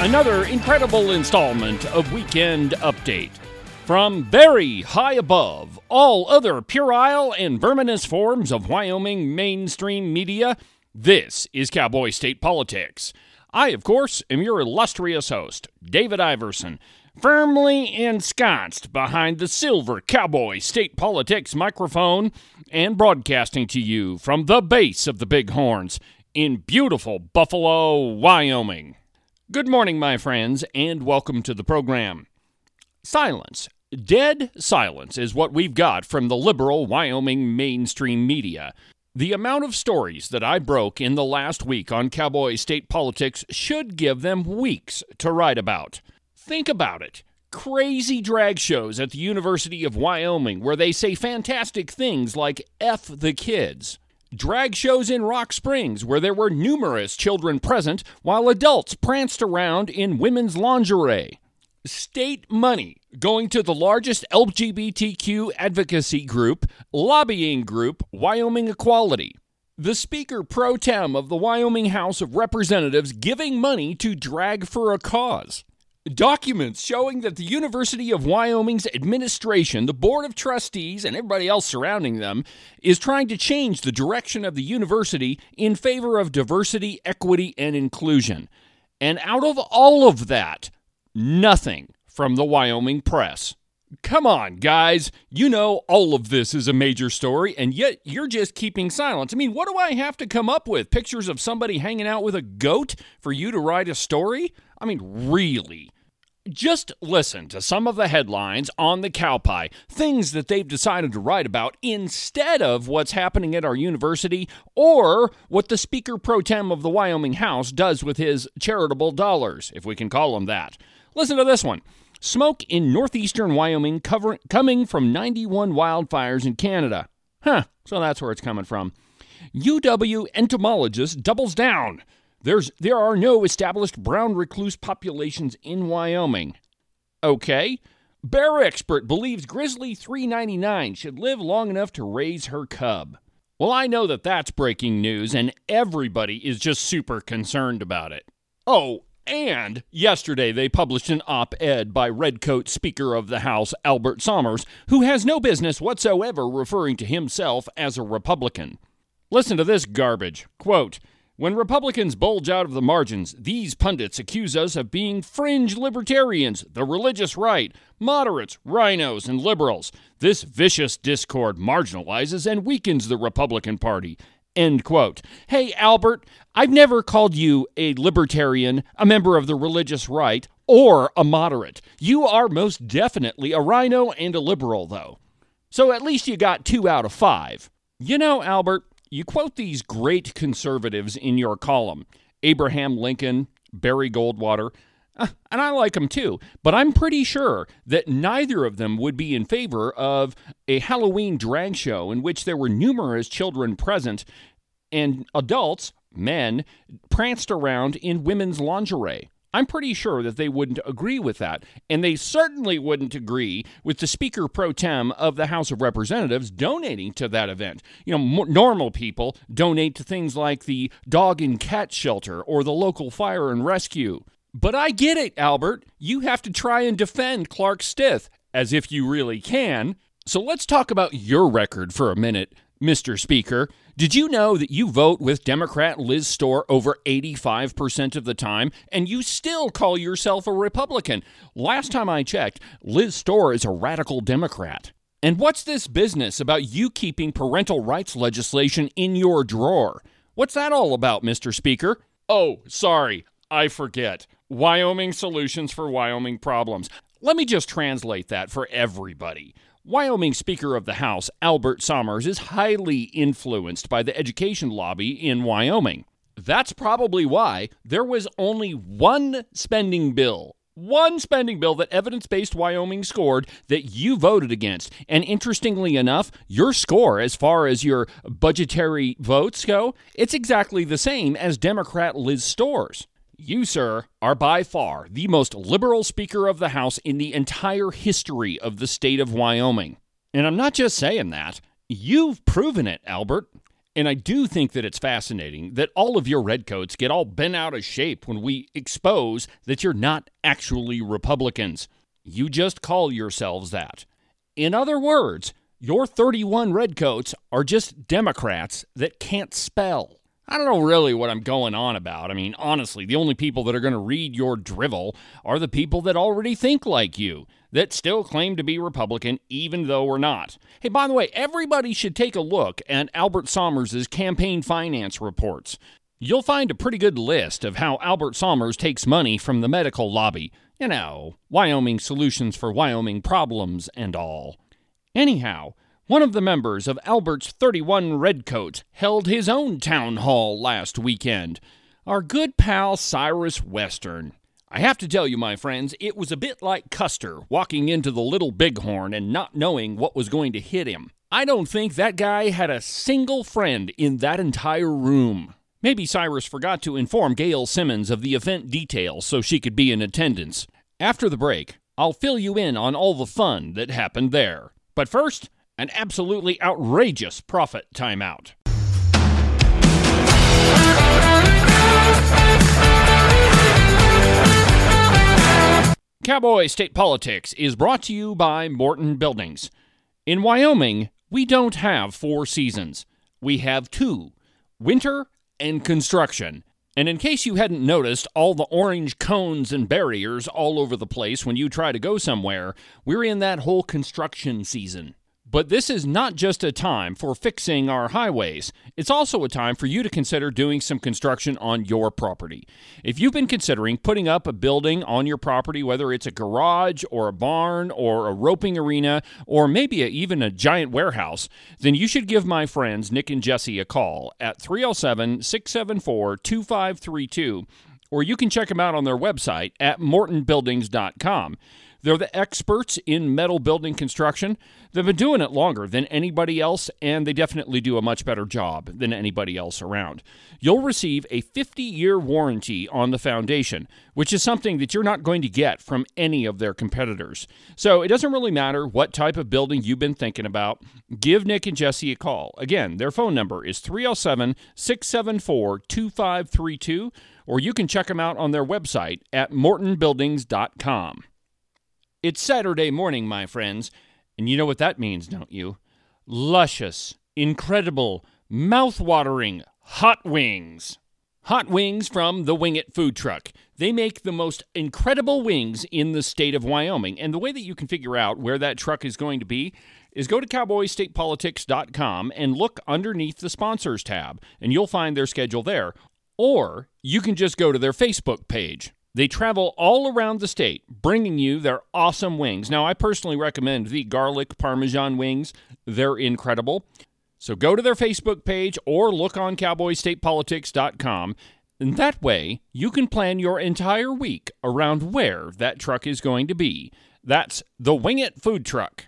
another incredible installment of Weekend Update. From very high above all other puerile and verminous forms of Wyoming mainstream media, this is Cowboy State Politics. I, of course, am your illustrious host, David Iverson, firmly ensconced behind the silver Cowboy State Politics microphone and broadcasting to you from the base of the Bighorns in beautiful Buffalo, Wyoming. Good morning, my friends, and welcome to the program. Silence. Dead silence is what we've got from the liberal Wyoming mainstream media. The amount of stories that I broke in the last week on cowboy state politics should give them weeks to write about. Think about it. Crazy drag shows at the University of Wyoming where they say fantastic things like F the kids drag shows in Rock Springs where there were numerous children present while adults pranced around in women's lingerie. State money going to the largest LGBTQ advocacy group, lobbying group, Wyoming Equality. The Speaker pro tem of the Wyoming House of Representatives giving money to drag for a cause. Documents showing that the University of Wyoming's administration, the Board of Trustees, and everybody else surrounding them is trying to change the direction of the university in favor of diversity, equity, and inclusion. And out of all of that, nothing from the Wyoming press. Come on, guys. You know all of this is a major story, and yet you're just keeping silence. I mean, what do I have to come up with? Pictures of somebody hanging out with a goat for you to write a story? I mean, really. Just listen to some of the headlines on the Cowpie, things that they've decided to write about instead of what's happening at our university or what the Speaker pro tem of the Wyoming House does with his charitable dollars, if we can call them that. Listen to this one. Smoke in northeastern Wyoming cover- coming from 91 wildfires in Canada. Huh, so that's where it's coming from. UW entomologist doubles down. There's, there are no established brown recluse populations in Wyoming. Okay. Bear expert believes Grizzly 399 should live long enough to raise her cub. Well, I know that that's breaking news, and everybody is just super concerned about it. Oh, and yesterday they published an op ed by Redcoat Speaker of the House Albert Sommers, who has no business whatsoever referring to himself as a Republican. Listen to this garbage. Quote, when Republicans bulge out of the margins, these pundits accuse us of being fringe libertarians, the religious right, moderates, rhinos, and liberals. This vicious discord marginalizes and weakens the Republican Party. End quote. Hey, Albert, I've never called you a libertarian, a member of the religious right, or a moderate. You are most definitely a rhino and a liberal, though. So at least you got two out of five. You know, Albert, you quote these great conservatives in your column Abraham Lincoln, Barry Goldwater, uh, and I like them too, but I'm pretty sure that neither of them would be in favor of a Halloween drag show in which there were numerous children present and adults, men, pranced around in women's lingerie. I'm pretty sure that they wouldn't agree with that. And they certainly wouldn't agree with the Speaker pro tem of the House of Representatives donating to that event. You know, normal people donate to things like the dog and cat shelter or the local fire and rescue. But I get it, Albert. You have to try and defend Clark Stith, as if you really can. So let's talk about your record for a minute, Mr. Speaker. Did you know that you vote with Democrat Liz Storer over 85% of the time, and you still call yourself a Republican? Last time I checked, Liz Storer is a radical Democrat. And what's this business about you keeping parental rights legislation in your drawer? What's that all about, Mr. Speaker? Oh, sorry, I forget. Wyoming Solutions for Wyoming Problems. Let me just translate that for everybody. Wyoming Speaker of the House, Albert Sommers, is highly influenced by the education lobby in Wyoming. That's probably why there was only one spending bill, one spending bill that evidence based Wyoming scored that you voted against. And interestingly enough, your score, as far as your budgetary votes go, it's exactly the same as Democrat Liz Storer's. You, sir, are by far the most liberal Speaker of the House in the entire history of the state of Wyoming. And I'm not just saying that, you've proven it, Albert. And I do think that it's fascinating that all of your redcoats get all bent out of shape when we expose that you're not actually Republicans. You just call yourselves that. In other words, your 31 redcoats are just Democrats that can't spell. I don't know really what I'm going on about. I mean, honestly, the only people that are going to read your drivel are the people that already think like you, that still claim to be Republican, even though we're not. Hey, by the way, everybody should take a look at Albert Sommers' campaign finance reports. You'll find a pretty good list of how Albert Sommers takes money from the medical lobby. You know, Wyoming solutions for Wyoming problems and all. Anyhow, one of the members of Albert's 31 Redcoats held his own town hall last weekend. Our good pal Cyrus Western. I have to tell you, my friends, it was a bit like Custer walking into the Little Bighorn and not knowing what was going to hit him. I don't think that guy had a single friend in that entire room. Maybe Cyrus forgot to inform Gail Symons of the event details so she could be in attendance. After the break, I'll fill you in on all the fun that happened there. But first, an absolutely outrageous profit timeout. Cowboy State Politics is brought to you by Morton Buildings. In Wyoming, we don't have four seasons. We have two winter and construction. And in case you hadn't noticed all the orange cones and barriers all over the place when you try to go somewhere, we're in that whole construction season. But this is not just a time for fixing our highways. It's also a time for you to consider doing some construction on your property. If you've been considering putting up a building on your property, whether it's a garage or a barn or a roping arena or maybe a, even a giant warehouse, then you should give my friends Nick and Jesse a call at 307 674 2532 or you can check them out on their website at mortonbuildings.com. They're the experts in metal building construction. They've been doing it longer than anybody else, and they definitely do a much better job than anybody else around. You'll receive a 50 year warranty on the foundation, which is something that you're not going to get from any of their competitors. So it doesn't really matter what type of building you've been thinking about. Give Nick and Jesse a call. Again, their phone number is 307 674 2532, or you can check them out on their website at mortonbuildings.com. It's Saturday morning, my friends, and you know what that means, don't you? Luscious, incredible, mouth-watering hot wings. Hot wings from the Wing It food truck. They make the most incredible wings in the state of Wyoming. And the way that you can figure out where that truck is going to be is go to cowboystatepolitics.com and look underneath the sponsors tab, and you'll find their schedule there. Or you can just go to their Facebook page. They travel all around the state, bringing you their awesome wings. Now, I personally recommend the garlic parmesan wings, they're incredible. So go to their Facebook page or look on cowboystatepolitics.com. And that way, you can plan your entire week around where that truck is going to be. That's the Wing It Food Truck.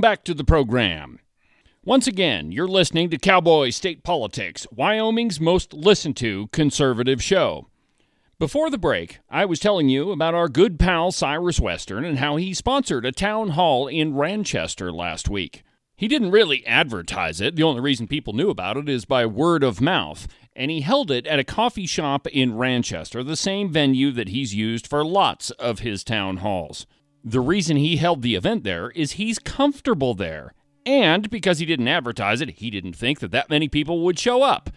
Welcome back to the program. Once again, you're listening to Cowboy State Politics, Wyoming's most listened to conservative show. Before the break, I was telling you about our good pal Cyrus Western and how he sponsored a town hall in Ranchester last week. He didn't really advertise it, the only reason people knew about it is by word of mouth, and he held it at a coffee shop in Ranchester, the same venue that he's used for lots of his town halls. The reason he held the event there is he's comfortable there. And because he didn't advertise it, he didn't think that that many people would show up.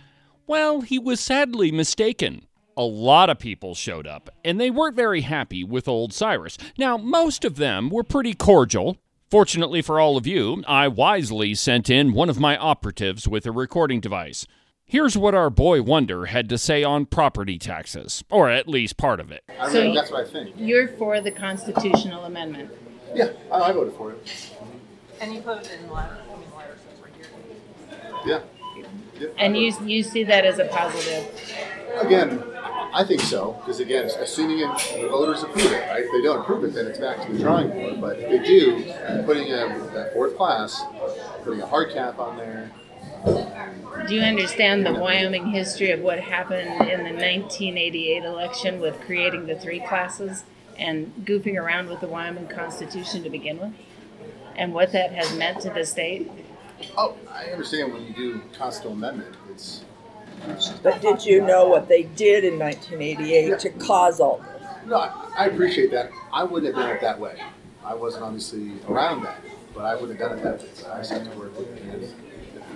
Well, he was sadly mistaken. A lot of people showed up, and they weren't very happy with old Cyrus. Now, most of them were pretty cordial. Fortunately for all of you, I wisely sent in one of my operatives with a recording device. Here's what our boy Wonder had to say on property taxes, or at least part of it. I So mean, you- that's what I think. You're for the constitutional amendment. Yeah, I, I voted for it. And you put it in letter, I mean letters over here. Yeah. Yeah, And you, you see that as a positive. again, I think so, because again, assuming it, the voters approve it, right? If they don't approve it, then it's back to the drawing board. But if they do, putting a that fourth class, putting a hard cap on there. Do you understand the Wyoming history of what happened in the 1988 election with creating the three classes and goofing around with the Wyoming Constitution to begin with? And what that has meant to the state? Oh, I understand when you do constitutional amendment, it's But did you know what they did in 1988 to cause all this? no, I, I appreciate that. I wouldn't have done it that way. I wasn't obviously around that, but I would have done it that way. I just have to work with the community.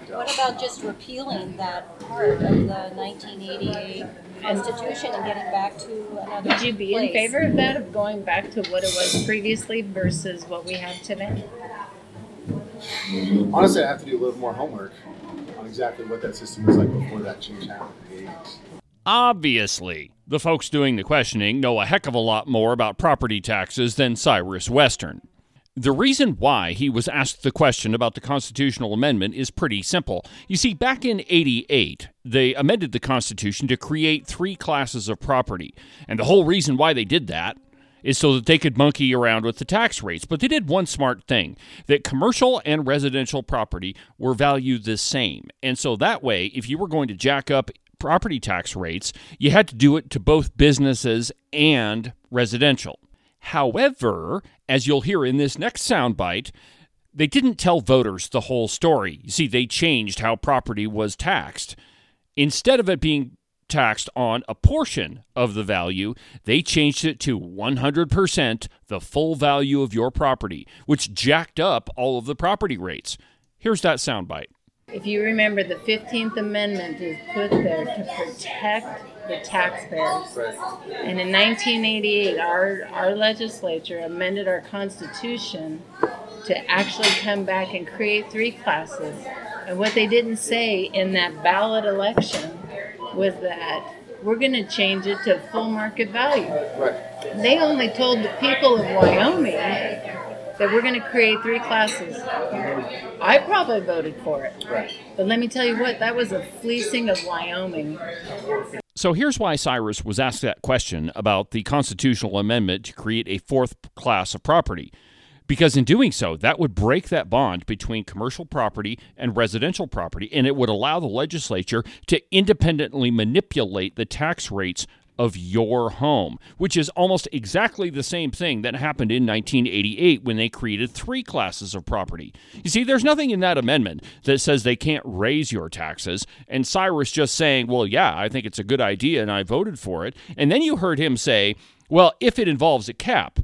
What about just repealing that part of the 1988 Constitution and getting back to another Would you be in favor of that, of going back to what it was previously versus what we have today? Honestly, I have to do a little more homework on exactly what that system was like before that change happened in the 80s. Obviously, the folks doing the questioning know a heck of a lot more about property taxes than Cyrus Western. The reason why he was asked the question about the constitutional amendment is pretty simple. You see, back in 88, they amended the Constitution to create three classes of property. And the whole reason why they did that is so that they could monkey around with the tax rates. But they did one smart thing that commercial and residential property were valued the same. And so that way, if you were going to jack up property tax rates, you had to do it to both businesses and residential. However, as you'll hear in this next soundbite, they didn't tell voters the whole story. You see, they changed how property was taxed. Instead of it being taxed on a portion of the value, they changed it to 100% the full value of your property, which jacked up all of the property rates. Here's that soundbite. If you remember, the 15th Amendment is put there to protect the taxpayers. And in 1988, our, our legislature amended our Constitution to actually come back and create three classes. And what they didn't say in that ballot election was that we're going to change it to full market value. Right. They only told the people of Wyoming that we're going to create three classes. I probably voted for it. Right. But let me tell you what, that was a fleecing of Wyoming. So here's why Cyrus was asked that question about the constitutional amendment to create a fourth class of property. Because in doing so, that would break that bond between commercial property and residential property, and it would allow the legislature to independently manipulate the tax rates of your home, which is almost exactly the same thing that happened in 1988 when they created three classes of property. You see, there's nothing in that amendment that says they can't raise your taxes, and Cyrus just saying, well, yeah, I think it's a good idea and I voted for it. And then you heard him say, well, if it involves a cap,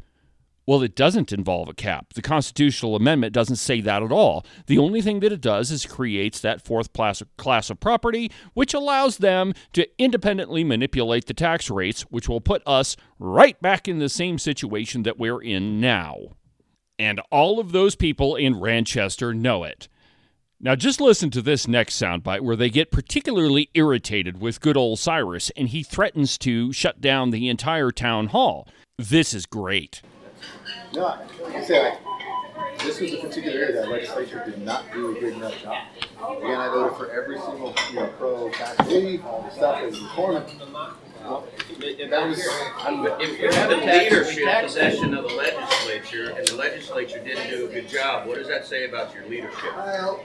well, it doesn't involve a cap. The constitutional amendment doesn't say that at all. The only thing that it does is creates that fourth class of property, which allows them to independently manipulate the tax rates, which will put us right back in the same situation that we're in now. And all of those people in Ranchester know it. Now, just listen to this next soundbite where they get particularly irritated with good old Cyrus, and he threatens to shut down the entire town hall. This is great. No, I say, like this was a particular area that legislature did not do a good enough job. Again, I voted for every single, you know, pro tax relief, all the stuff that was reforming. Well, that was, If you have a leadership possession of the legislature and the legislature didn't do a good job, what does that say about your leadership? Well,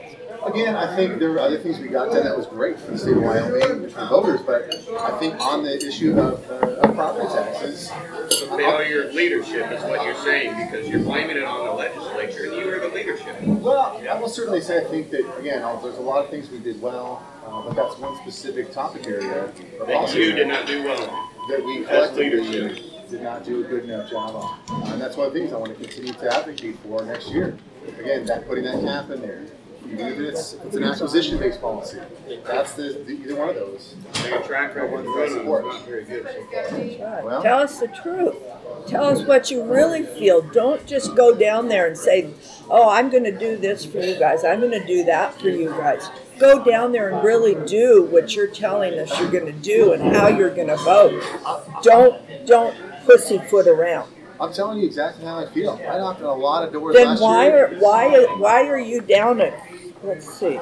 again, I think there were other things we got done that was great for the state of Wyoming and for voters, but I think on the issue of, uh, of property taxes, So failure of leadership is what you're saying because you're blaming it on the legislature and you were the leadership. well, I will certainly say I think that again, uh, there's a lot of things we did well, uh, but that's one specific topic area That you did not do well that we That's collectively did not do a good enough job on, uh, and that's one of the things I want to continue to advocate for next year. Again, that putting that cap in there. Even if it's, it's an acquisition-based policy, that's the, the either one of those. Your track record of running is not very good so far. Well- Tell us the truth. Tell us what you really feel. Don't just go down there and say, oh, I'm going to do this for you guys. I'm going to do that for you guys. Go down there and really do what you're telling us you're going to do and how you're going to vote. Don't don't pussyfoot around. I'm telling you exactly how I feel. I knocked on a lot of doors Then last why year. are why why are you down at let's see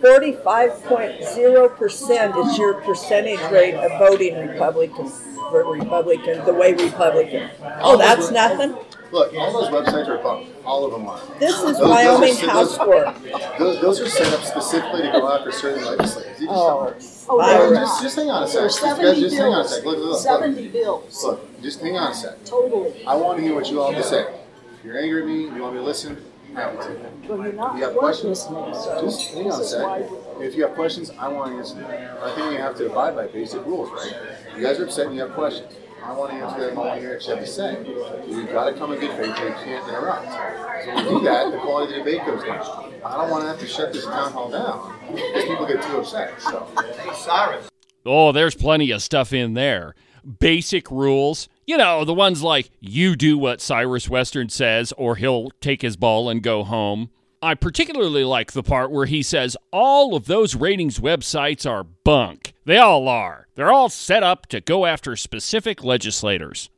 45.0% is your percentage rate of voting Republican for Republican, the way Republican. Oh, that's nothing? Look, all those websites are bunk. All of them are. This is Those- those are- Wyoming those- House Score. Those, those are set up specifically to go after certain legislators. You just Oh, Oh, Well, there just, just hang on a There are sec. Just, guys, seventy just hang on a bills, sec. Look, look, look. seventy bills, Look, just hang on a sec. totally. I want to hear what you all have to say. If you're angry at me, you want me to listen, happy to. Well, you're not, You have questions? so Just hang on a this is why. sec. If you have questions, I want to answer them. I think we have to abide by basic rules, right? You guys are upset and you have questions. I want to answer hear what you have to say. You've got to come in good faith. You can't interrupt. So when you do that, the quality of the debate goes down. I don't want to have to shut this town hall down because people get too upset. So. Cyrus. Oh, there's plenty of stuff in there. Basic rules. You know, the ones like you do what Cyrus Western says, or he'll take his ball and go home. I particularly like the part where he says all of those ratings websites are bunk. They all are. They're all set up to go after specific legislators.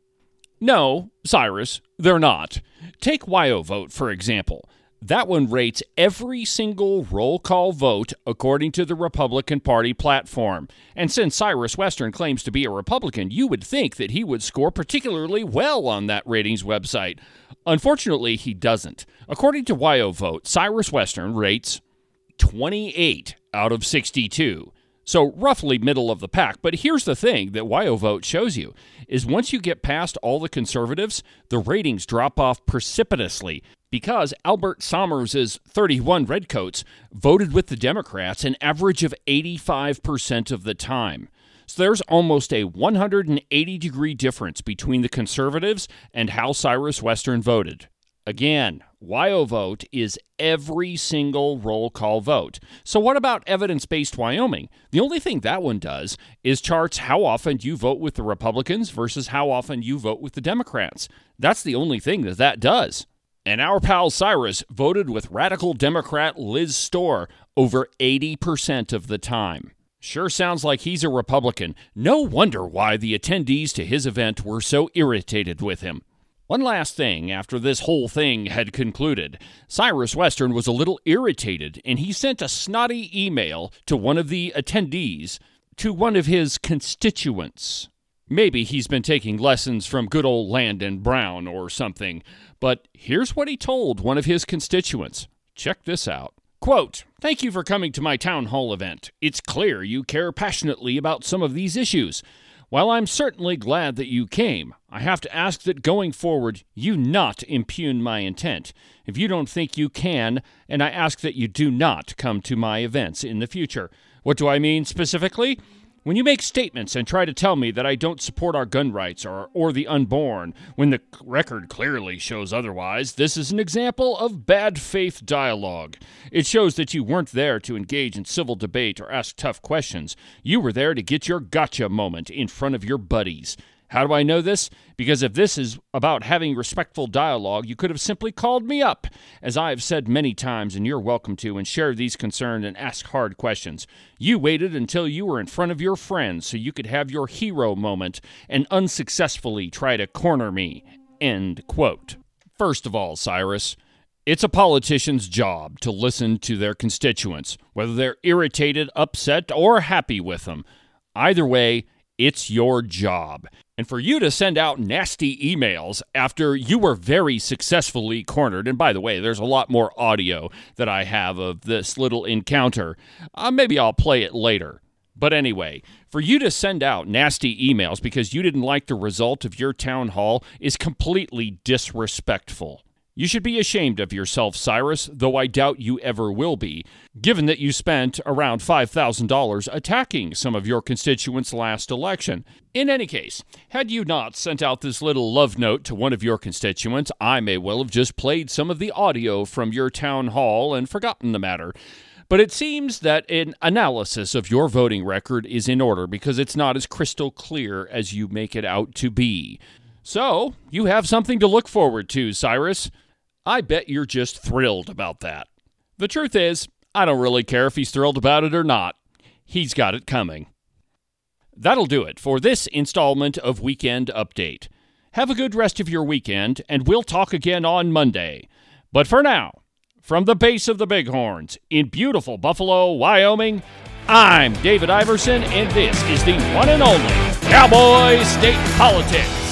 No, Cyrus, they're not. Take WyoVote, for example. That one rates every single roll call vote according to the Republican Party platform. And since Cyrus Western claims to be a Republican, you would think that he would score particularly well on that ratings website. Unfortunately, he doesn't. According to WyoVote, Cyrus Western rates 28 out of 62. So roughly middle of the pack. But here's the thing that WyoVote shows you is once you get past all the conservatives, the ratings drop off precipitously because Albert Sommers' 31 redcoats voted with the Democrats an average of 85% of the time. So there's almost a 180 degree difference between the conservatives and how Cyrus Western voted. Again, WyoVote is every single roll call vote. So, what about evidence based Wyoming? The only thing that one does is charts how often you vote with the Republicans versus how often you vote with the Democrats. That's the only thing that that does. And our pal Cyrus voted with radical Democrat Liz Storer over 80% of the time. Sure sounds like he's a Republican. No wonder why the attendees to his event were so irritated with him. One last thing after this whole thing had concluded. Cyrus Western was a little irritated and he sent a snotty email to one of the attendees, to one of his constituents. Maybe he's been taking lessons from good old Landon Brown or something, but here's what he told one of his constituents. Check this out. Quote, Thank you for coming to my town hall event. It's clear you care passionately about some of these issues. While I'm certainly glad that you came, I have to ask that going forward you not impugn my intent. If you don't think you can, and I ask that you do not come to my events in the future. What do I mean specifically? When you make statements and try to tell me that I don't support our gun rights or, or the unborn, when the record clearly shows otherwise, this is an example of bad faith dialogue. It shows that you weren't there to engage in civil debate or ask tough questions. You were there to get your gotcha moment in front of your buddies. How do I know this? Because if this is about having respectful dialogue, you could have simply called me up, as I have said many times, and you're welcome to, and share these concerns and ask hard questions. You waited until you were in front of your friends so you could have your hero moment and unsuccessfully try to corner me. End quote. First of all, Cyrus, it's a politician's job to listen to their constituents, whether they're irritated, upset, or happy with them. Either way, it's your job. And for you to send out nasty emails after you were very successfully cornered, and by the way, there's a lot more audio that I have of this little encounter. Uh, maybe I'll play it later. But anyway, for you to send out nasty emails because you didn't like the result of your town hall is completely disrespectful. You should be ashamed of yourself, Cyrus, though I doubt you ever will be, given that you spent around $5,000 attacking some of your constituents last election. In any case, had you not sent out this little love note to one of your constituents, I may well have just played some of the audio from your town hall and forgotten the matter. But it seems that an analysis of your voting record is in order because it's not as crystal clear as you make it out to be. So, you have something to look forward to, Cyrus. I bet you're just thrilled about that. The truth is, I don't really care if he's thrilled about it or not. He's got it coming. That'll do it for this installment of Weekend Update. Have a good rest of your weekend, and we'll talk again on Monday. But for now, From the base of the Bighorns in beautiful Buffalo, Wyoming, I'm David Iverson, and this is the one and only Cowboy State Politics.